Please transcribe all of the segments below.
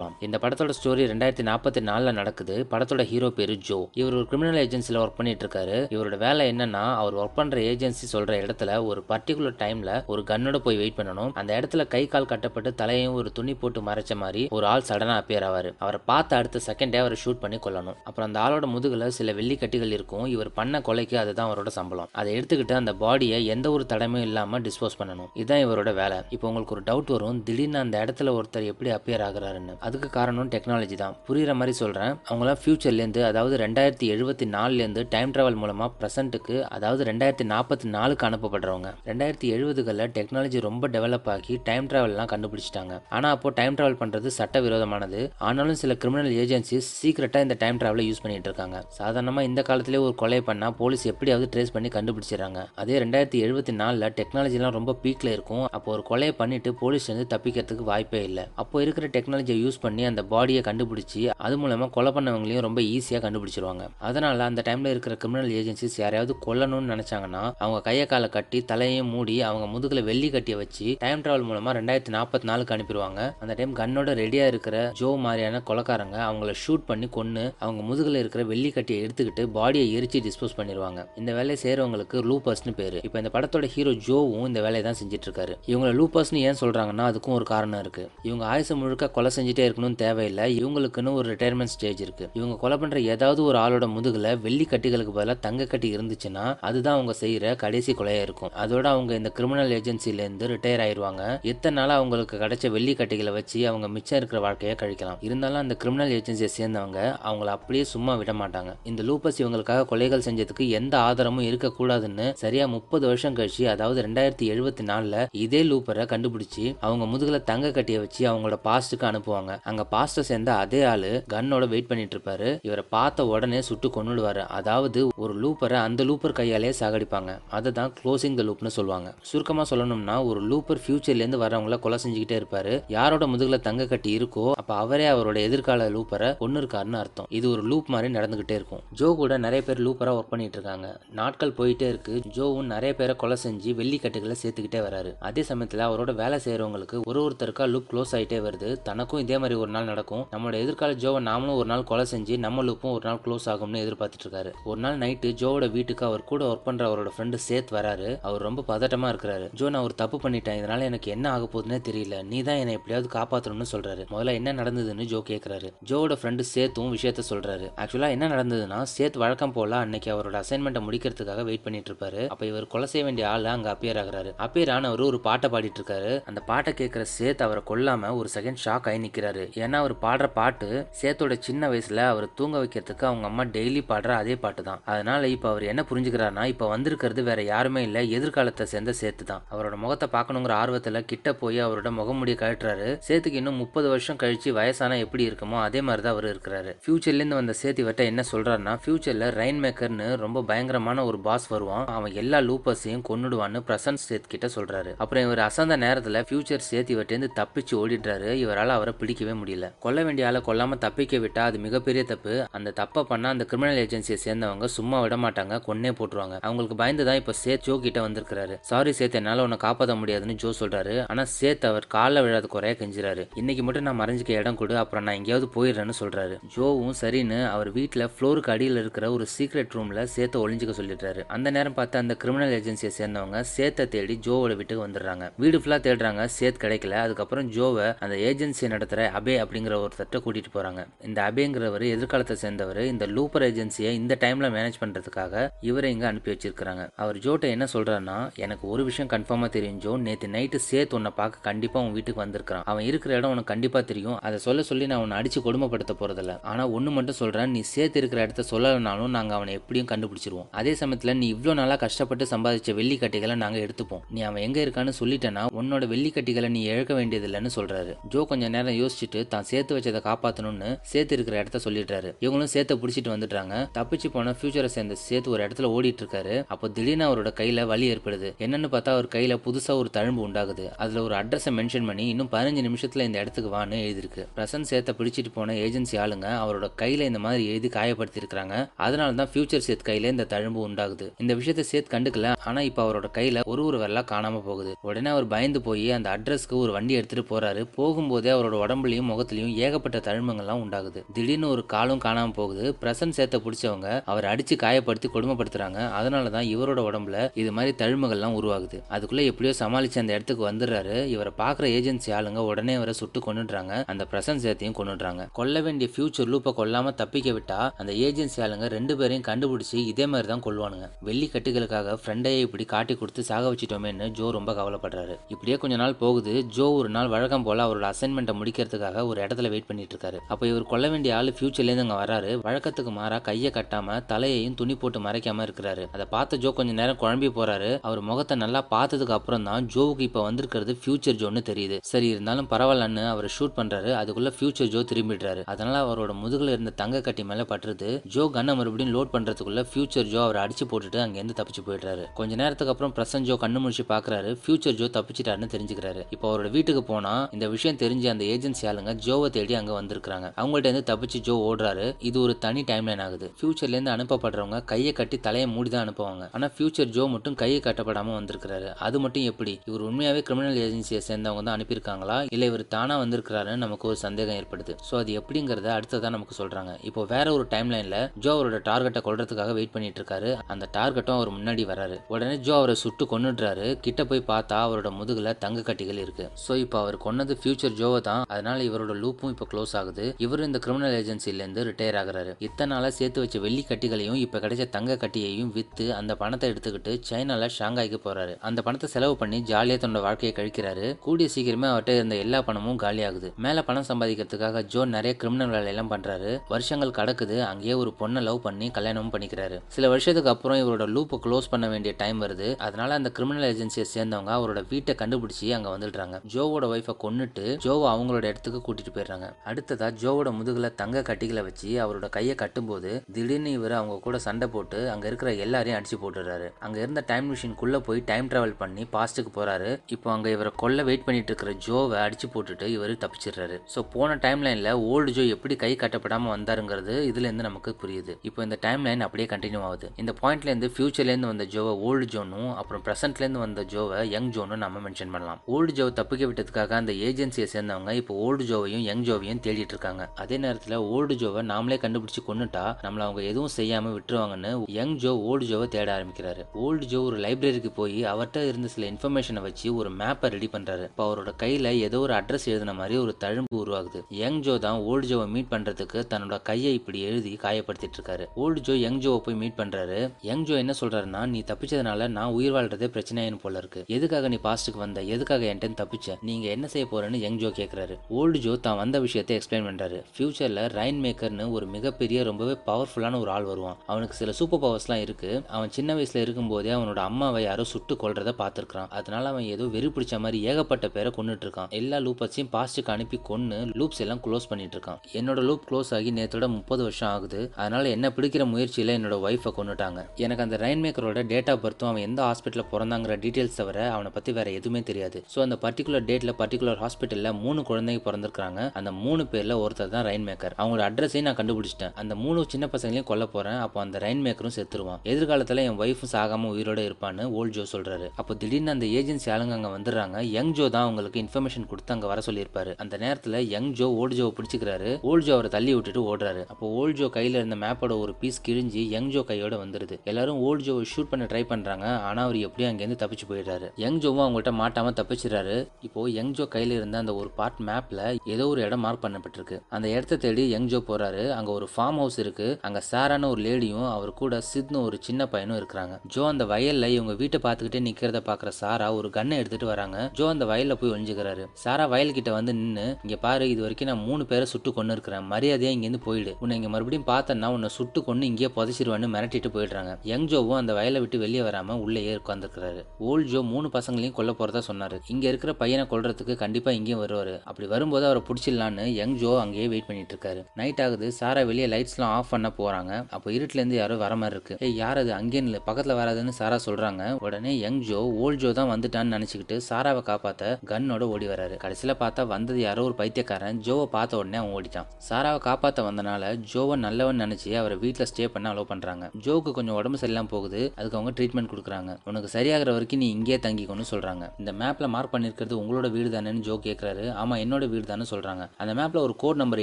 Um. இந்த படத்தோட story ரெண்டாயிரத்தி நாற்பத்தி நாலுல நடக்குது. படத்தோட ஹீரோ பேரு ஜோ. இவர் ஒரு கிரிமினல் ஏஜென்சில ஒர்க் பண்ணிட்டு இருக்காரு இவரோட வேலை என்னன்னா அவர் ஒர்க் பண்ற ஏஜென்சி சொல்ற இடத்துல ஒரு பர்டிகுலர் டைம்ல ஒரு கன்னோட போய் வெயிட் பண்ணணும். அந்த இடத்துல கை கால் கட்டப்பட்டு தலையும் ஒரு துணி போட்டு மறைச்ச மாதிரி ஒரு ஆள் சடனா அப்பியர் ஆவாரு. அவரை பார்த்த அடுத்த செகண்டே அவரை ஷூட் பண்ணி கொள்ளணும் அப்புறம் அந்த ஆளோட முதுகுல சில வெள்ளி கட்டிகள் இருக்கும். இவர் பண்ண கொலைக்கு அதுதான் அவரோட சம்பளம். அதை எடுத்துக்கிட்டு அந்த பாடியை எந்த ஒரு தடமையும் இல்லாம டிஸ்போஸ் பண்ணணும். இதுதான் இவரோட வேலை. இப்போ உங்களுக்கு ஒரு டவுட் வரும். திடீர்னு அந்த இடத்துல ஒருத்தர் எப்படி அப்பியர் ஆகுறாருன்னு. அதுக்கு காரணம் டெக்னாலஜி தான். புரிகிற மாதிரி சொல்கிறேன் அவங்களாம் ஃப்யூச்சர்லேருந்து அதாவது ரெண்டாயிரத்தி எழுபத்தி நாலுலேருந்து டைம் ட்ராவல் மூலமாக ப்ரெசென்ட்டுக்கு அதாவது ரெண்டாயிரத்தி நாற்பத்தி நாலுக்கு அனுப்பப்படுறவங்க. ரெண்டாயிரத்தி எழுபதுகளில் டெக்னாலஜி ரொம்ப டெவலப் ஆகி டைம் ட்ராவல்லாம் கண்டுபிடிச்சிட்டாங்க. ஆனால் அப்போ டைம் ட்ராவல் பண்ணுறது சட்டவிரோதமானது. ஆனாலும் சில கிரிமினல் ஏஜென்சிஸ் சீக்கிரட்டாக இந்த டைம் ட்ராவலை யூஸ் பண்ணிட்டு இருக்காங்க. சாதாரணமாக இந்த காலத்திலே ஒரு கொலை பண்ணால் போலீஸ் எப்படியாவது ட்ரேஸ் பண்ணி கண்டுபிடிச்சிடறாங்க. அதே ரெண்டாயிரத்தி எழுபத்தி நாலில் டெக்னாலஜிலாம் ரொம்ப பீக்கில் இருக்கும். அப்போ ஒரு கொலையை பண்ணிட்டு போலீஸ் வந்து தப்பிக்கிறதுக்கு வாய்ப்பே இல்லை. அப்போ இருக்கிற டெக்னாலஜியை யூஸ் பண்ணி அந்த பாடியை கண்டுபிடிச்சி அது மூலமா கொலை பண்ணவங்களையும் ரொம்ப ஈஸியா கண்டுபிடிச்சிருவாங்க. அதனால அந்த டைம்ல இருக்கிற கிரிமினல் ஏஜென்சிஸ் யாரையாவது கொல்லணும்னு நினைச்சாங்கன்னா அவங்க கையை காலை கட்டி தலையையும் மூடி அவங்க முதுகுல வெள்ளி கட்டியை வச்சு டைம் டிராவல் மூலமா ரெண்டாயிரத்தி நாற்பத்தி நாலுக்கு அனுப்பிடுவாங்க. அந்த டைம் கன்னோட ரெடியா இருக்கிற ஜோ மாதிரியான கொலைக்காரங்க அவங்கள ஷூட் பண்ணி கொன்று அவங்க முதுகுல இருக்கிற வெள்ளி கட்டியை எடுத்துக்கிட்டு பாடியை எரிச்சு டிஸ்போஸ் பண்ணிடுவாங்க இந்த வேலையை செய்யறவங்களுக்கு லூப்பர்ஸ்னு பேரு. இப்போ இந்த படத்தோட ஹீரோ ஜோவும் இந்த வேலையை தான் செஞ்சுட்டு இருக்காரு. இவங்கள லூப்பர்ஸ்னு ஏன் சொல்றாங்கன்னா அதுக்கும் ஒரு காரணம் இருக்கு. இவங்க ஆயுசம் முழுக்க கொலை செஞ்சுட்டே ஒன்றும் தேவையில்லை. இவங்களுக்குன்னு ஒரு ரிட்டையர்மெண்ட் ஸ்டேஜ் இருக்கு. இவங்க கொலை பண்ற ஏதாவது ஒரு ஆளோட முதுகுல வெள்ளி கட்டிகளுக்கு பதிலாக தங்க கட்டி இருந்துச்சுன்னா அதுதான் அவங்க செய்யற கடைசி கொலையா இருக்கும். அதோட அவங்க இந்த கிரிமினல் ஏஜென்சில இருந்து ரிட்டையர் ஆயிருவாங்க. எத்தனை நாள் அவங்களுக்கு கிடைச்ச வெள்ளி கட்டிகளை வச்சு அவங்க மிச்சம் இருக்கிற வாழ்க்கையை கழிக்கலாம். இருந்தாலும் அந்த கிரிமினல் ஏஜென்சியை சேர்ந்தவங்க அவங்கள அப்படியே சும்மா விட மாட்டாங்க. இந்த லூப்பஸ் இவங்களுக்காக கொலைகள் செஞ்சதுக்கு எந்த ஆதாரமும் இருக்கக்கூடாதுன்னு சரியா முப்பது வருஷம் கழிச்சு அதாவது ரெண்டாயிரத்தி எழுபத்தி நாலுல இதே லூப்பரை கண்டுபிடிச்சு அவங்க முதுகுல தங்க கட்டியை வச்சு அவங்களோட பாஸ்ட்டுக்கு அனுப்புவாங்க. அங்க பாஸ்ட்டை சேர்ந்த அதே ஆளு கன்னோட வெயிட் பண்ணிட்டு இருப்பாரு இவரை பார்த்த உடனே சுட்டு கொன்னுடுவாரு. அதாவது ஒரு லூப்பரை அந்த லூப்பர் கையாலே சாகடிப்பாங்க. அதை தான் க்ளோசிங் த லூப்னு சொல்லுவாங்க. சுருக்கமா சொல்லணும்னா ஒரு லூப்பர் ஃபியூச்சர்ல இருந்து வரவங்கள கொலை செஞ்சுக்கிட்டே இருப்பாரு. யாரோட முதுகுல தங்க கட்டி இருக்கோ அப்ப அவரே அவரோட எதிர்கால லூப்பரை கொன்னு இருக்காருன்னு அர்த்தம். இது ஒரு லூப் மாதிரி நடந்துகிட்டே இருக்கும். ஜோ கூட நிறைய பேர் லூப்பரா ஒர்க் பண்ணிட்டு இருக்காங்க நாட்கள் போயிட்டே இருக்கு. ஜோவும் நிறைய பேரை கொலை செஞ்சு வெள்ளிக்கட்டுகளை சேர்த்துக்கிட்டே வராரு. அதே சமயத்துல அவரோட வேலை செய்யறவங்களுக்கு ஒரு ஒருத்தருக்கா லூப் க்ளோஸ் ஆயிட்டே வருது. தனக்கும் இதே மாதிரி ஒரு ஒரு நாள் நடக்கும். நம்மளோட எதிர்கால ஜோவை நாமளும் ஒரு நாள் கொலை செஞ்சு நம்ம ஒரு நாள் க்ளோஸ் ஆகும்னு எதிர்பார்த்துட்டு இருக்காரு ஒரு நாள் நைட்டு ஜோவோட வீட்டுக்கு அவர் கூட ஒர்க் பண்ற அவரோட ஃப்ரெண்டு சேத் வராரு. அவர் ரொம்ப பதட்டமா இருக்கிறாரு. ஜோ நான் ஒரு தப்பு பண்ணிட்டேன். இதனால எனக்கு என்ன ஆக போகுதுன்னே தெரியல. நீ தான் என்னை எப்படியாவது காப்பாற்றணும்னு சொல்றாரு. முதல்ல என்ன நடந்ததுன்னு ஜோ கேட்கிறாரு ஜோவோட ஃப்ரெண்டு சேத்தும் விஷயத்த சொல்றாரு. ஆக்சுவலா என்ன நடந்ததுன்னா சேத் வழக்கம் போல அன்னைக்கு அவரோட அசைன்மெண்ட்டை முடிக்கிறதுக்காக வெயிட் பண்ணிட்டு இருப்பாரு அப்ப இவர் கொலை செய்ய வேண்டிய ஆள் அங்க அப்பியர் ஆகிறாரு. அப்பியர் ஆனவர் ஒரு பாட்டை பாடிட்டு இருக்காரு அந்த பாட்டை கேட்கிற சேத் அவரை கொல்லாம ஒரு செகண்ட் ஷாக் ஆகி நிக்கிறாரு. ஏன்னா அவர் பாடுற பாட்டு சேத்தோட சின்ன வயசுல அவர் தூங்க வைக்கிறதுக்கு அவங்க அம்மா டெய்லி பாடுற அதே பாட்டு தான் அதனால இப்ப அவர் என்ன புரிஞ்சுக்கிறாருன்னா இப்ப வந்திருக்கிறது வேற யாருமே இல்ல எதிர்காலத்தை சேர்ந்த சேத்து தான் அவரோட முகத்தை பார்க்கணுங்கிற ஆர்வத்துல கிட்ட போய் அவரோட முகமுடிய கழட்டுறாரு. சேத்துக்கு இன்னும் முப்பது வருஷம் கழிச்சு வயசானா எப்படி இருக்குமோ அதே மாதிரி தான் அவர் இருக்கிறாரு. ஃபியூச்சர்ல இருந்து வந்த சேத்தி வட்ட என்ன சொல்றாருன்னா ஃபியூச்சர்ல ரெயின் மேக்கர்னு ரொம்ப பயங்கரமான ஒரு பாஸ் வருவான். அவன் எல்லா லூப்பர்ஸையும் கொண்டுடுவான்னு பிரசன்ட் சேத் கிட்ட சொல்றாரு. அப்புறம் இவர் அசந்த நேரத்துல ஃபியூச்சர் சேத்தி வட்டேந்து தப்பிச்சு ஓடிடுறாரு. இவரால் அவரை பிடிக்கவே முடியல. கொல்ல வேண்டிய ஆளை கொல்லாம தப்பிக்க விட்டா அது மிகப்பெரிய தப்பு. அந்த தப்பை பண்ணா அந்த கிரிமினல் ஏஜென்சியை சேர்ந்தவங்க சும்மா விட மாட்டாங்க கொன்னே போட்டுருவாங்க. அவங்களுக்கு பயந்து தான் இப்ப சேத் ஜோ கிட்ட வந்திருக்கிறாரு. சாரி சேத் என்னால உன்னை காப்பாற்ற முடியாதுன்னு ஜோ சொல்றாரு. ஆனா சேத் அவர் காலில் விழாத குறைய கெஞ்சுறாரு. இன்னைக்கு மட்டும் நான் மறைஞ்சிக்க இடம் கொடு அப்புறம் நான் எங்கேயாவது போயிடுறேன்னு சொல்றாரு. ஜோவும் சரின்னு அவர் வீட்டுல ஃப்ளோருக்கு அடியில் இருக்கிற ஒரு சீக்ரெட் ரூம்ல சேத்த ஒளிஞ்சிக்க சொல்லிடுறாரு. அந்த நேரம் பார்த்து அந்த கிரிமினல் ஏஜென்சியை சேர்ந்தவங்க சேத்தை தேடி ஜோவோட வீட்டுக்கு வந்துடுறாங்க. வீடு ஃபுல்லா தேடுறாங்க சேத் கிடைக்கல. அதுக்கப்புறம் ஜோவை அந்த ஏஜென்சி நடத்துற அபே அப்படிங்கிற ஒருத்தட்ட கூட்டிகிட்டு போகிறாங்க இந்த அபேங்கிறவர் எதிர்காலத்தை சேர்ந்தவர் இந்த லூப்பர் ஏஜென்சியை இந்த டைமில் மேனேஜ் பண்ணுறதுக்காக இவரை இங்கே அனுப்பி வச்சிருக்கிறாங்க. அவர் ஜோட்டை என்ன சொல்கிறான்னா எனக்கு ஒரு விஷயம் கன்ஃபார்மாக தெரியும் ஜோ. நைட்டு சேத் உன்னை பார்க்க கண்டிப்பாக உன் வீட்டுக்கு வந்திருக்கான் அவன் இருக்கிற இடம் உனக்கு கண்டிப்பாக தெரியும். அதை சொல்ல சொல்லி நான் உன்னை அடித்து கொடுமைப்படுத்த போகிறதில்ல ஆனால் ஒன்று மட்டும் சொல்கிறேன் நீ சேத் இருக்கிற இடத்த சொல்லலைனாலும் நாங்கள் அவனை எப்படியும் கண்டுபிடிச்சிருவோம். அதே சமயத்தில் நீ இவ்வளோ நாளாக கஷ்டப்பட்டு சம்பாதிச்ச வெள்ளிக்கட்டைகளை நாங்கள் எடுத்துப்போம். நீ அவன் எங்கே இருக்கான்னு சொல்லிட்டேன்னா உன்னோட வெள்ளிக்கட்டிகளை நீ இழக்க வேண்டியதில்லைன்னு சொல்கிறாரு ஜோ கொஞ்சம் நேரம் யோசிச்சுட்டு தான் சேர்த்து வச்சதை காப்பாத்தணும்னு சேர்த்து இருக்கிற இடத்த சொல்லிடுறாரு. இவங்களும் சேர்த்த பிடிச்சிட்டு வந்துட்டாங்க தப்பிச்சு போன ஃபியூச்சரை சேர்ந்த சேர்த்து ஒரு இடத்துல ஓடிட்டு இருக்காரு அப்போ திடீர்னு அவரோட கையில வலி ஏற்படுது. என்னன்னு பார்த்தா அவர் கையில புதுசா ஒரு தழும்பு உண்டாகுது. அதுல ஒரு அட்ரஸை மென்ஷன் பண்ணி இன்னும் பதினஞ்சு நிமிஷத்துல இந்த இடத்துக்கு வான்னு எழுதிருக்கு பிரசன்ட் சேர்த்த பிடிச்சிட்டு போன ஏஜென்சி ஆளுங்க அவரோட கையில இந்த மாதிரி எழுதி காயப்படுத்தி இருக்காங்க அதனால தான் ஃபியூச்சர் சேத் கையில இந்த தழும்பு உண்டாகுது. இந்த விஷயத்த சேத் கண்டுக்கல. ஆனா இப்ப அவரோட கையில ஒரு ஒரு வெள்ளா காணாம போகுது. உடனே அவர் பயந்து போய் அந்த அட்ரஸ்க்கு ஒரு வண்டி எடுத்துட்டு போறாரு. போகும்போதே அவரோட உடம்புலயும் கையிலயும் முகத்திலையும் ஏகப்பட்ட தழுமங்கள்லாம் உண்டாகுது. திடீர்னு ஒரு காலும் காணாம போகுது. பிரசன்ட் சேத்த பிடிச்சவங்க அவரை அடிச்சு காயப்படுத்தி கொடுமைப்படுத்துறாங்க. அதனால தான் இவரோட உடம்புல இது மாதிரி தழும்புகள்லாம் உருவாகுது. அதுக்குள்ள எப்படியோ சமாளிச்சு அந்த இடத்துக்கு வந்துடுறாரு. இவரை பாக்குற ஏஜென்சி ஆளுங்க உடனே இவரை சுட்டு கொண்டுடுறாங்க அந்த பிரசன்ட் சேர்த்தையும் கொண்டுடுறாங்க கொல்ல வேண்டிய ஃபியூச்சர் லூப்பை கொல்லாம தப்பிக்க விட்டா அந்த ஏஜென்சி ஆளுங்க ரெண்டு பேரையும் கண்டுபிடிச்சு இதே மாதிரி தான் கொள்வானுங்க வெள்ளி கட்டுகளுக்காக ஃப்ரெண்டையை இப்படி காட்டி கொடுத்து சாக வச்சிட்டோமேன்னு ஜோ ரொம்ப கவலைப்படுறாரு. இப்படியே கொஞ்ச நாள் போகுது. ஜோ ஒரு நாள் வழக்கம் போல அவரோட அசைன்மெண்ட்டை முடிக்கிறதுக்காக ஒரு இடத்துல வெயிட் பண்ணிட்டு இருக்காரு அப்போ இவர் கொல்ல வேண்டிய ஆளு ஃபியூச்சர்லேருந்து அங்கே வராரு. வழக்கத்துக்கு மாறா கையை கட்டாம தலையையும் துணி போட்டு மறைக்காம இருக்கிறாரு. அதை பார்த்த ஜோ கொஞ்ச நேரம் குழம்பி போறாரு. அவர் முகத்தை நல்லா பார்த்ததுக்கு அப்புறம் தான் ஜோவுக்கு இப்போ வந்திருக்கிறது ஃபியூச்சர் ஜோன்னு தெரியுது. சரி இருந்தாலும் பரவாயில்லன்னு அவர் ஷூட் பண்றாரு. அதுக்குள்ள ஃபியூச்சர் ஜோ திரும்பிடுறாரு. அதனால அவரோட முதுகுல இருந்த தங்க கட்டி மேல பட்டுருது. ஜோ கண்ணை மறுபடியும் லோட் பண்றதுக்குள்ள ஃபியூச்சர் ஜோ அவரை அடிச்சு போட்டுட்டு அங்கேருந்து தப்பிச்சு போயிடுறாரு. கொஞ்ச நேரத்துக்கு அப்புறம் பிரசன் ஜோ கண்ணு முடிச்சு பாக்குறாரு. ஃபியூச்சர் ஜோ தப்பிச்சிட்டாருன்னு தெரிஞ்சுக்கிறாரு. இப்போ அவரோட வீட்டுக்கு போனா இந்த விஷயம் தெரிஞ்ச அந்த ஏஜென்சி ஆளுங்க ஜோவை தேடி அங்க வந்திருக்காங்க அவங்கள்ட்ட இருந்து தப்பிச்சு ஜோ ஓடுறாரு. இது ஒரு தனி டைம் லைன் ஆகுது ஃபியூச்சர்ல இருந்து அனுப்பப்படுறவங்க கையை கட்டி தலையை மூடி தான் அனுப்புவாங்க. ஆனா ஃபியூச்சர் ஜோ மட்டும் கையை கட்டப்படாம வந்திருக்கிறாரு. அது மட்டும் எப்படி? இவர் உண்மையாவே கிரிமினல் ஏஜென்சியை சேர்ந்தவங்க தான் அனுப்பியிருக்காங்களா? இல்ல இவர் தானா வந்திருக்கிறாருன்னு நமக்கு ஒரு சந்தேகம் ஏற்படுது. ஸோ அது எப்படிங்கிறத அடுத்ததான் நமக்கு சொல்றாங்க. இப்போ வேற ஒரு டைம் லைன்ல ஜோ அவரோட டார்கெட்டை கொள்றதுக்காக வெயிட் பண்ணிட்டு இருக்காரு. அந்த டார்கெட்டும் அவர் முன்னாடி வராரு. உடனே ஜோ அவரை சுட்டு கொண்டுடுறாரு கிட்ட போய் பார்த்தா அவரோட முதுகுல தங்க கட்டிகள் இருக்கு. ஸோ இப்போ அவர் கொன்னது ஃபியூச்சர் ஜோவை தான். அதனால இவரோட லூப்பும் இப்போ க்ளோஸ் ஆகுது. இவர் இந்த கிரிமினல் ஏஜென்சில இருந்து ரிட்டையர் ஆகுறாரு. இத்தனை நாளாக சேர்த்து வச்ச வெள்ளி கட்டிகளையும் இப்போ கிடைச்ச தங்க கட்டியையும் வித்து அந்த பணத்தை எடுத்துக்கிட்டு சைனால ஷாங்காய்க்கு போறாரு. அந்த பணத்தை செலவு பண்ணி ஜாலியா தன்னோட வாழ்க்கையை கழிக்கிறாரு. கூடிய சீக்கிரமே அவர்கிட்ட இருந்த எல்லா பணமும் காலியாகுது. மேல பணம் சம்பாதிக்கிறதுக்காக ஜோ நிறைய கிரிமினல் வேலையெல்லாம் பண்றாரு. வருஷங்கள் கடக்குது. அங்கேயே ஒரு பொண்ணை லவ் பண்ணி கல்யாணமும் பண்ணிக்கிறாரு. சில வருஷத்துக்கு அப்புறம் இவரோட லூப்பை க்ளோஸ் பண்ண வேண்டிய டைம் வருது. அதனால அந்த கிரிமினல் ஏஜென்சியை சேர்ந்தவங்க அவரோட வீட்டை கண்டுபிடிச்சி அங்க வந்துடுறாங்க. ஜோவோட ஒய்ஃபை கொண்டுட்டு ஜோவை அவங்களோட இடத்துக்கு கூட்டிட்டு போயிடுறாங்க. அடுத்ததா ஜோவோட முதுகுல தங்க கட்டிகளை வச்சு அவரோட கையை கட்டும்போது திடீர்னு இவர் அவங்க கூட சண்டை போட்டு அங்க இருக்கிற எல்லாரையும் அடிச்சு போட்டுறாரு அங்க இருந்த டைம் மிஷின்குள்ள போய் டைம் டிராவல் பண்ணி பாஸ்ட்டுக்கு போறாரு. இப்போ அங்க இவரை கொல்ல வெயிட் பண்ணிட்டு இருக்கிற ஜோவை அடிச்சு போட்டுட்டு இவர் தப்பிச்சிடுறாரு. ஸோ போன டைம் லைன்ல ஓல்டு ஜோ எப்படி கை கட்டப்படாம வந்தாருங்கிறது இதுல இருந்து நமக்கு புரியுது. இப்போ இந்த டைம் லைன் அப்படியே கண்டினியூ ஆகுது. இந்த பாயிண்ட்ல இருந்து ஃபியூச்சர்ல இருந்து வந்த ஜோவை ஓல்டு ஜோனும் அப்புறம் பிரசன்ட்ல இருந்து வந்த ஜோவை யங் ஜோனும் நம்ம மென்ஷன் பண்ணலாம். ஓல்டு ஜோவை தப்பிக்க விட்டதுக்காக அந்த ஏஜென்சியை சேர்ந்தவங்க இப்போ ஓல்டு ஜோ ஜோவையும் யங் ஜோவையும் தேடிட்டு இருக்காங்க. அதே நேரத்தில் ஓல்டு ஜோவை நாமளே கண்டுபிடிச்சு கொண்டுட்டா நம்மள அவங்க எதுவும் செய்யாம விட்டுருவாங்கன்னு யங் ஜோ ஓல்டு ஜோவை தேட ஆரம்பிக்கிறாரு. ஓல்டு ஜோ ஒரு லைப்ரரிக்கு போய் அவர்கிட்ட இருந்த சில இன்ஃபர்மேஷனை வச்சு ஒரு மேப்பை ரெடி பண்றாரு. இப்போ அவரோட கையில ஏதோ ஒரு அட்ரஸ் எழுதின மாதிரி ஒரு தழும்பு உருவாகுது. யங் ஜோ தான் ஓல்டு ஜோவை மீட் பண்றதுக்கு தன்னோட கையை இப்படி எழுதி காயப்படுத்திட்டு இருக்காரு. ஓல்டு ஜோ யங் ஜோவை போய் மீட் பண்றாரு. யங் ஜோ என்ன சொல்றாருன்னா நீ தப்பிச்சதுனால நான் உயிர் வாழ்றதே பிரச்சனையாயின்னு போல இருக்கு. எதுக்காக நீ பாஸ்ட்டுக்கு வந்த? எதுக்காக என்கிட்ட தப்பிச்ச? நீங்க என்ன செய்ய போறேன்னு யங் ஜோ கேக்குறாரு. ஓல்டு ஜோ தான் வந்த விஷயத்தை எக்ஸ்பிளைன் பண்றாரு. ஃபியூச்சர்ல ரைன் மேக்கர்னு ஒரு மிகப்பெரிய ரொம்பவே பவர்ஃபுல்லான ஒரு ஆள் வருவான். அவனுக்கு சில சூப்பர் பவர்ஸ்லாம் இருக்கு. அவன் சின்ன வயசுல இருக்கும்போதே அவனோட அம்மாவை யாரோ சுட்டு கொள்றத பார்த்துருக்கான் அதனால அவன் ஏதோ வெறி பிடிச்ச மாதிரி ஏகப்பட்ட பேரை கொண்டுட்டு இருக்கான் எல்லா லூப்பஸையும் பாஸ்டுக்கு அனுப்பி கொண்டு லூப்ஸ் எல்லாம் க்ளோஸ் பண்ணிட்டு இருக்கான் என்னோட லூப் க்ளோஸ் ஆகி நேத்தோட முப்பது வருஷம் ஆகுது. அதனால என்ன பிடிக்கிற முயற்சியில என்னோட ஒய்ஃபை கொண்டுட்டாங்க எனக்கு அந்த ரைன் மேக்கரோட டேட் ஆஃப் பர்த்தும் அவன் எந்த ஹாஸ்பிட்டலில் பிறந்தாங்கிற டீட்டெயில்ஸ் தவிர அவனை பத்தி வேற எதுவுமே தெரியாது. ஸோ அந்த பர்டிகுலர் டேட்ல பர்டிகுலர் ஹாஸ்பிட்டல்ல மூணு குழந்தைங்க பிறந்த வந்திருக்காங்க அந்த மூணு பேர்ல ஒருத்தர் தான் ரைன் மேக்கர் அவங்களோட அட்ரஸையும் நான் கண்டுபிடிச்சிட்டேன். அந்த மூணு சின்ன பசங்களையும் கொல்ல போறேன். அப்போ அந்த ரைன் மேக்கரும் செத்துருவான். எதிர்காலத்துல என் ஒய்ஃபும் சாகாம உயிரோட இருப்பான்னு ஓல்ட் ஜோ சொல்றாரு. அப்போ திடீர்னு அந்த ஏஜென்சி ஆளுங்க அங்க வந்துடுறாங்க. யங் ஜோ தான் அவங்களுக்கு இன்ஃபர்மேஷன் கொடுத்து அங்க வர சொல்லியிருப்பாரு. அந்த நேரத்துல யங் ஜோ ஓல்ட் ஜோவை பிடிச்சிக்கிறாரு. ஓல்ட் ஜோ அவரை தள்ளி விட்டுட்டு ஓடுறாரு. அப்போ ஓல்ட் ஜோ கையில இருந்த மேப்போட ஒரு பீஸ் கிழிஞ்சி யங் ஜோ கையோட வந்துருது. எல்லாரும் ஓல்ட் ஜோவை ஷூட் பண்ண ட்ரை பண்றாங்க. ஆனா அவர் எப்படியும் அங்கேருந்து தப்பிச்சு போயிடுறாரு. யங் ஜோவும் அவங்கள்ட்ட மாட்டாம தப்பிச்சிடுறாரு. இப்போ யங் ஜோ கையில இருந்த அந்த ஒரு பார்ட் மேப்ல ஏதோ ஒரு இடம் மார்க் பண்ணப்பட்டிருக்கு. அந்த இடத்த தேடி யங் ஜோ போறாரு. அங்க ஒரு ஃபார்ம் ஹவுஸ் இருக்கு. அங்க சாரான ஒரு லேடியும் அவர் கூட சித்னு ஒரு சின்ன பையனும் இருக்கிறாங்க. ஜோ அந்த வயல்ல இவங்க வீட்டை பார்த்துக்கிட்டே நிக்கிறத பாக்குற சாரா ஒரு கன்னை எடுத்துட்டு வராங்க. ஜோ அந்த வயல்ல போய் ஒழிஞ்சுக்கிறாரு சாரா வயல் கிட்ட வந்து நின்னு இங்க பாரு இது வரைக்கும் நான் மூணு பேரை சுட்டு கொண்டு இருக்கிறேன் மரியாதையா இங்க இருந்து போயிடு. உன்னை இங்க மறுபடியும் பார்த்தேன்னா உன்னை சுட்டு கொண்டு இங்கேயே புதைச்சிருவான்னு மிரட்டிட்டு போயிடுறாங்க. யங் ஜோவும் அந்த வயலை விட்டு வெளியே வராம உள்ளேயே உட்காந்துருக்கிறாரு ஓல்ட் ஜோ மூணு பசங்களையும் கொல்ல போறதா சொன்னாரு. இங்க இருக்கிற பையனை கொல்றதுக்கு கண்டிப்பா இங்கேயும் வருவாரு. அப்படி வரும்போது அவரை பிடிச்சிடலான்னு யங் ஜோ அங்கேயே வெயிட் பண்ணிட்டு இருக்காரு நைட் ஆகுது. சாரா வெளியே லைட்ஸ்லாம் ஆஃப் பண்ண போறாங்க. அப்போ இருட்டுல இருந்து யாரோ வர மாதிரி இருக்கு. ஏய் யார் அது? அங்கே இல்லை பக்கத்துல வராதுன்னு சாரா சொல்றாங்க. உடனே யங் ஜோ ஓல்ட் ஜோ தான் வந்துட்டான்னு நினைச்சுக்கிட்டு சாராவை காப்பாத்த கன்னோட ஓடி வராரு. கடைசியில பார்த்தா வந்தது யாரோ ஒரு பைத்தியக்காரன். ஜோவை பார்த்த உடனே அவன் ஓடிட்டான். சாராவை காப்பாத்த வந்தனால ஜோவை நல்லவன் நினைச்சு அவரை வீட்டில் ஸ்டே பண்ண அலோவ் பண்றாங்க. ஜோவுக்கு கொஞ்சம் உடம்பு சரியில்லாம போகுது. அதுக்கு அவங்க ட்ரீட்மெண்ட் கொடுக்குறாங்க. உனக்கு சரியாகிற வரைக்கும் நீ இங்கேயே தங்கிக்கணும்னு சொல்றாங்க. இந்த மேப்ல மார்க் பண்ணிருக்கிறது உங்களோட வீடு தானேன்னு ஜோ கேட்கறாரு ஆமா என்னோட வீடு இருக்கான்னு சொல்கிறாங்க அந்த மேப்பில் ஒரு கோட் நம்பர்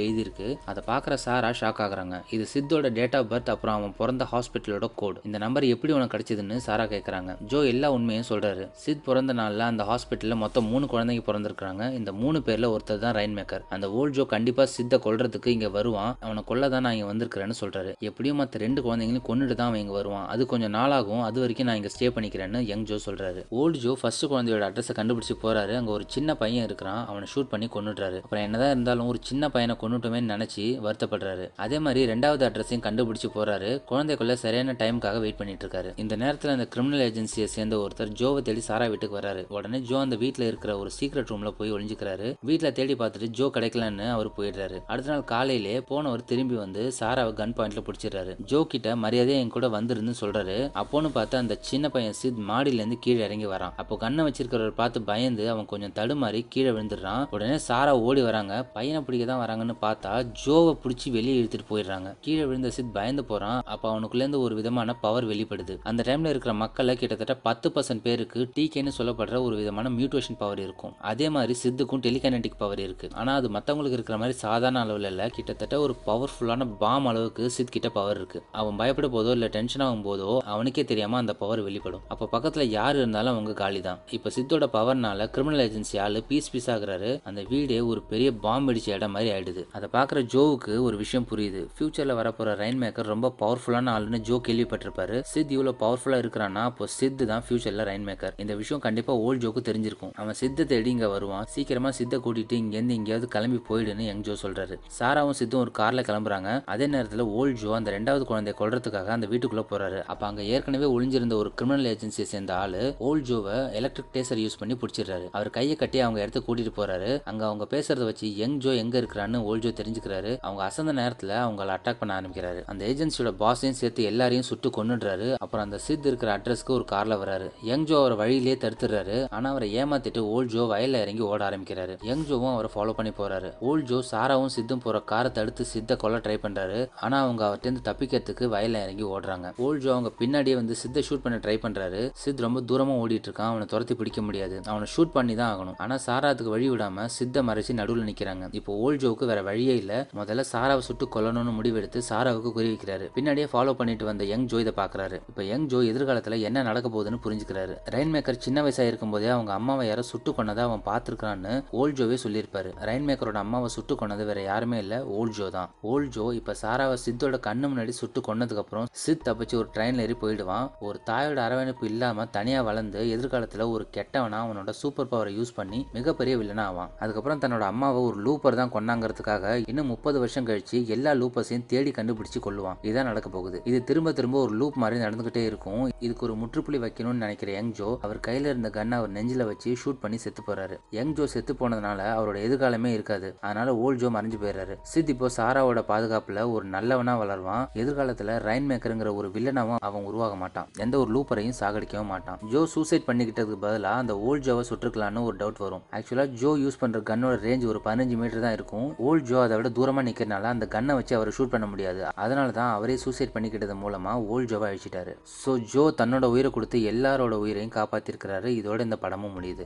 எழுதியிருக்கு. அதை பார்க்குற சாரா ஷாக் ஆகுறாங்க. இது சித்தோட டேட் ஆஃப் பர்த் அப்புறம் அவன் பிறந்த ஹாஸ்பிட்டலோட கோட் இந்த நம்பர் எப்படி உனக்கு கிடைச்சதுன்னு சாரா கேட்குறாங்க ஜோ எல்லா உண்மையும் சொல்கிறாரு சித் பிறந்த நாளில் அந்த ஹாஸ்பிட்டலில் மொத்தம் மூணு குழந்தைங்க பிறந்திருக்காங்க இந்த மூணு பேரில் ஒருத்தர் தான் ரைன் மேக்கர் அந்த ஓல்ட் ஜோ கண்டிப்பாக சித்தை கொல்றதுக்கு இங்கே வருவான். அவனை கொல்ல தான் நான் இங்கே வந்திருக்கிறேன்னு சொல்கிறாரு எப்படியும் மற்ற ரெண்டு குழந்தைங்களையும் கொண்டுட்டு தான் அவன் இங்கே வருவான். அது கொஞ்சம் நாளாகும். அது வரைக்கும் நான் இங்கே ஸ்டே பண்ணிக்கிறேன்னு யங் ஜோ சொல்கிறாரு ஓல்ட் ஜோ ஃபர்ஸ்ட் குழந்தையோட அட்ரஸை கண்டுபிடிச்சி போகிறாரு அங்கே ஒரு சின்ன பையன் இருக்கிறான். அவனை ஷூட் பண்ணி கொண்டுடுறாரு அப்புறம் என்னதான் இருந்தாலும் ஒரு சின்ன பையனை கொண்டுட்டோமே நினைச்சு வருத்தப்படுறாரு. அதே மாதிரி ரெண்டாவது அட்ரஸையும் கண்டுபிடிச்சு போறாரு. குழந்தைக்குள்ள சரியான டைமுக்காக வெயிட் பண்ணிட்டு இருக்காரு இந்த நேரத்தில் அந்த கிரிமினல் ஏஜென்சியை சேர்ந்த ஒருத்தர் ஜோவை தேடி சாரா வீட்டுக்கு வராரு உடனே ஜோ அந்த வீட்டில் இருக்கிற ஒரு சீக்ரெட் ரூம்ல போய் ஒளிஞ்சுக்கிறாரு. வீட்டில் தேடி பார்த்துட்டு ஜோ கிடைக்கலன்னு அவர் போயிடுறாரு. அடுத்த நாள் காலையிலே போனவர் திரும்பி வந்து சாராவை கன் பாயிண்ட்ல பிடிச்சிடுறாரு. ஜோ கிட்ட மரியாதையா என் கூட வந்துருந்து சொல்றாரு. அப்போன்னு பார்த்து அந்த சின்ன பையன் சித் மாடியில இருந்து கீழே இறங்கி வரான். அப்போ கண்ணை வச்சிருக்கிறவர் பார்த்து பயந்து அவன் கொஞ்சம் தடுமாறி கீழே விழுந்துடுறான். உடனே சாரா ஓடி வராங்க. பையனை பிடிக்க தான் வராங்கன்னு பார்த்தா ஜோவை பிடிச்சி வெளியே இழுத்துட்டு போயிடுறாங்க. கீழே விழுந்த சித் பயந்து போறான். அப்போ அவனுக்குள்ள இருந்து ஒரு விதமான பவர் வெளிப்படுது. அந்த டைம்ல இருக்கிற மக்களை கிட்டத்தட்ட பத்து பர்சன்ட் பேருக்கு டிகேன்னு சொல்லப்படுற ஒரு விதமான மியூட்டேஷன் பவர் இருக்கும். அதே மாதிரி சித்துக்கும் டெலிகனடிக் பவர் இருக்கு. ஆனா அது மத்தவங்களுக்கு இருக்கிற மாதிரி சாதாரண அளவுல இல்ல. கிட்டத்தட்ட ஒரு பவர்ஃபுல்லான பாம் அளவுக்கு சித் கிட்ட பவர் இருக்கு. அவன் பயப்பட போதோ இல்ல டென்ஷன் ஆகும் போதோ அவனுக்கே தெரியாம அந்த பவர் வெளிப்படும். அப்போ பக்கத்துல யார் இருந்தாலும் அவங்க காலி தான் இப்போ சித்தோட பவர்னால கிரிமினல் ஏஜென்சி ஆளு பீஸ் பீஸ் ஆகுறாரு. அந்த வீடே ஒரு பெரிய பாம்பு அடிச்ச இடம் மாதிரி ஆயிடுது. அதை பார்க்குற ஜோவுக்கு ஒரு விஷயம் புரியுது. ஃபியூச்சர்ல வரப்போற ரைன் மேக்கர் ரொம்ப பவர்ஃபுல்லான ஆளுன்னு ஜோ கேள்விப்பட்டிருப்பாரு. சித் இவ்வளவு பவர்ஃபுல்லா இருக்கிறான்னா அப்போ சித் தான் ஃபியூச்சர்ல ரைன் மேக்கர் இந்த விஷயம் கண்டிப்பா ஓல்ட் ஜோக்கு தெரிஞ்சிருக்கும். அவன் சித்தை தேடி இங்க வருவான். சீக்கிரமா சித்தை கூட்டிட்டு இங்கேருந்து எங்கேயாவது கிளம்பி போயிடுன்னு யங் ஜோ சொல்றாரு. சாராவும் சித்தும் ஒரு கார்ல கிளம்புறாங்க. அதே நேரத்தில் ஓல்ட் ஜோ அந்த ரெண்டாவது குழந்தைய கொள்றதுக்காக அந்த வீட்டுக்குள்ள போறாரு. அப்ப அங்க ஏற்கனவே ஒளிஞ்சிருந்த ஒரு கிரிமினல் ஏஜென்சியை சேர்ந்த ஆளு ஓல்ட் ஜோவை எலக்ட்ரிக் டேசர் யூஸ் பண்ணி பிடிச்சிடுறாரு. அவர் கையை கட்டி அவங்க இடத்த கூட்டிட்டு போறாரு. அங்க அவங்க பேசுறத வச்சு யங் ஜோ எங்க இருக்கிறான்னு ஓல்ட் ஜோ தெரிஞ்சுக்கிறாரு. அவங்க அசந்த நேரத்துல அவங்கள அட்டாக் பண்ண ஆரம்பிக்கிறாரு. அந்த ஏஜென்சியோட பாஸையும் சேர்த்து எல்லாரையும் சுட்டு கொண்டுடுறாரு அப்புறம் அந்த சித் இருக்கிற அட்ரஸ்க்கு ஒரு கார்ல வராரு யங் ஜோ அவரை வழியிலேயே தடுத்துறாரு ஆனா அவரை ஏமாத்திட்டு ஓல்ட் ஜோ வயல்ல இறங்கி ஓட ஆரம்பிக்கிறாரு. யங் ஜோவும் அவரை ஃபாலோ பண்ணி போறாரு. ஓல்ட் ஜோ சாராவும் சித்தும் போற காரை தடுத்து சித்த கொல்ல ட்ரை பண்றாரு. ஆனா அவங்க அவர்கிட்ட தப்பிக்கிறதுக்கு வயல்ல இறங்கி ஓடுறாங்க. ஓல்ட் ஜோ அவங்க பின்னாடியே வந்து சித்த ஷூட் பண்ண ட்ரை பண்றாரு. சித் ரொம்ப தூரமா ஓடிட்டு இருக்கான். அவனை துரத்தி பிடிக்க முடியாது. அவனை ஷூட் பண்ணி தான் ஆகணும். ஆனா சாராத்துக்கு வழி விடாம சித்த மறைச்சு நடுவில் நிக்கிறாங்க. இப்போ ஓல்ட் ஜோவுக்கு வேற வழியே இல்லை. முதல்ல சாராவை சுட்டு கொல்லணும்னு முடிவெடுத்து சாராவுக்கு குறி வைக்கிறாரு. பின்னாடியே ஃபாலோ பண்ணிட்டு வந்த யங் ஜோ இதை பாக்குறாரு. இப்போ யங் ஜோ எதிர்காலத்தில் என்ன நடக்க போகுதுன்னு புரிஞ்சுக்கிறாரு. ரைன் மேக்கர் சின்ன வயசாக இருக்கும்போதே அவங்க அம்மாவை யாரோ சுட்டு கொண்டதை அவன் பார்த்துருக்கான்னு ஓல்ட் ஜோவே சொல்லியிருப்பாரு. ரைன் மேக்கரோட அம்மாவை சுட்டு கொண்டது வேற யாருமே இல்லை ஓல்ட் ஜோ தான். ஓல்ட் ஜோ இப்போ சாராவை சித்தோட கண்ணு முன்னாடி சுட்டு கொன்னதுக்கு அப்புறம் சித் தப்பிச்சு ஒரு ட்ரெயின்ல ஏறி போயிடுவான். ஒரு தாயோட அரவணைப்பு இல்லாம தனியா வளர்ந்து எதிர்காலத்தில் ஒரு கெட்டவனா அவனோட சூப்பர் பவரை யூஸ் பண்ணி மிகப்பெரிய வில்லனா ஆவான். அதுக்கப்புறம் தன்னோட அம்மாவை ஒரு லூப்பர் தான் கொன்னாங்கிறதுக்காக இன்னும் முப்பது வருஷம் கழிச்சு எல்லா லூப்பர்ஸையும் தேடி கண்டுபிடிச்சு கொள்ளுவான். இதுதான் நடக்க போகுது. இது திரும்ப திரும்ப ஒரு லூப் மாதிரி நடந்துகிட்டே இருக்கும். இதுக்கு ஒரு முற்றுப்புள்ளி வைக்கணும்னு நினைக்கிற யங் ஜோ அவர் கையில இருந்த கன்னை அவர் நெஞ்சில வச்சு ஷூட் பண்ணி செத்து போறாரு. யங் ஜோ செத்து போனதுனால அவரோட எதிர்காலமே இருக்காது. அதனால ஓல்ட் ஜோ மறைஞ்சு போயிடுறாரு. சித் இப்போ சாராவோட பாதுகாப்புல ஒரு நல்லவனா வளருவான். எதிர்காலத்துல ரைன் மேக்கருங்கிற ஒரு வில்லனாவும் அவன் உருவாக மாட்டான். எந்த ஒரு லூப்பரையும் சாகடிக்கவும் மாட்டான். ஜோ சூசைட் பண்ணிக்கிட்டதுக்கு பதிலாக அந்த ஓல்ட் ஜோவை சுட்டுக்கலான்னு ஒரு டவுட் வரும். ஆக்சுவலா ஜோ யூஸ் பண்ற கன்னோட ரேஞ்ச் ஒரு பதினஞ்சு மீட்டர் தான் இருக்கும். ஓல்ட் ஜோ அதை விட தூரமாக நிற்கிறனால அந்த கன்னை வச்சு அவரை ஷூட் பண்ண முடியாது. அதனால தான் அவரே சூசைட் பண்ணிக்கிட்டது மூலமாக ஓல்ட் ஜோவை அழிச்சிட்டாரு. ஸோ ஜோ தன்னோட உயிரை கொடுத்து எல்லாரோட உயிரையும் காப்பாற்றிருக்கிறாரு இதோட இந்த படமும் முடியுது.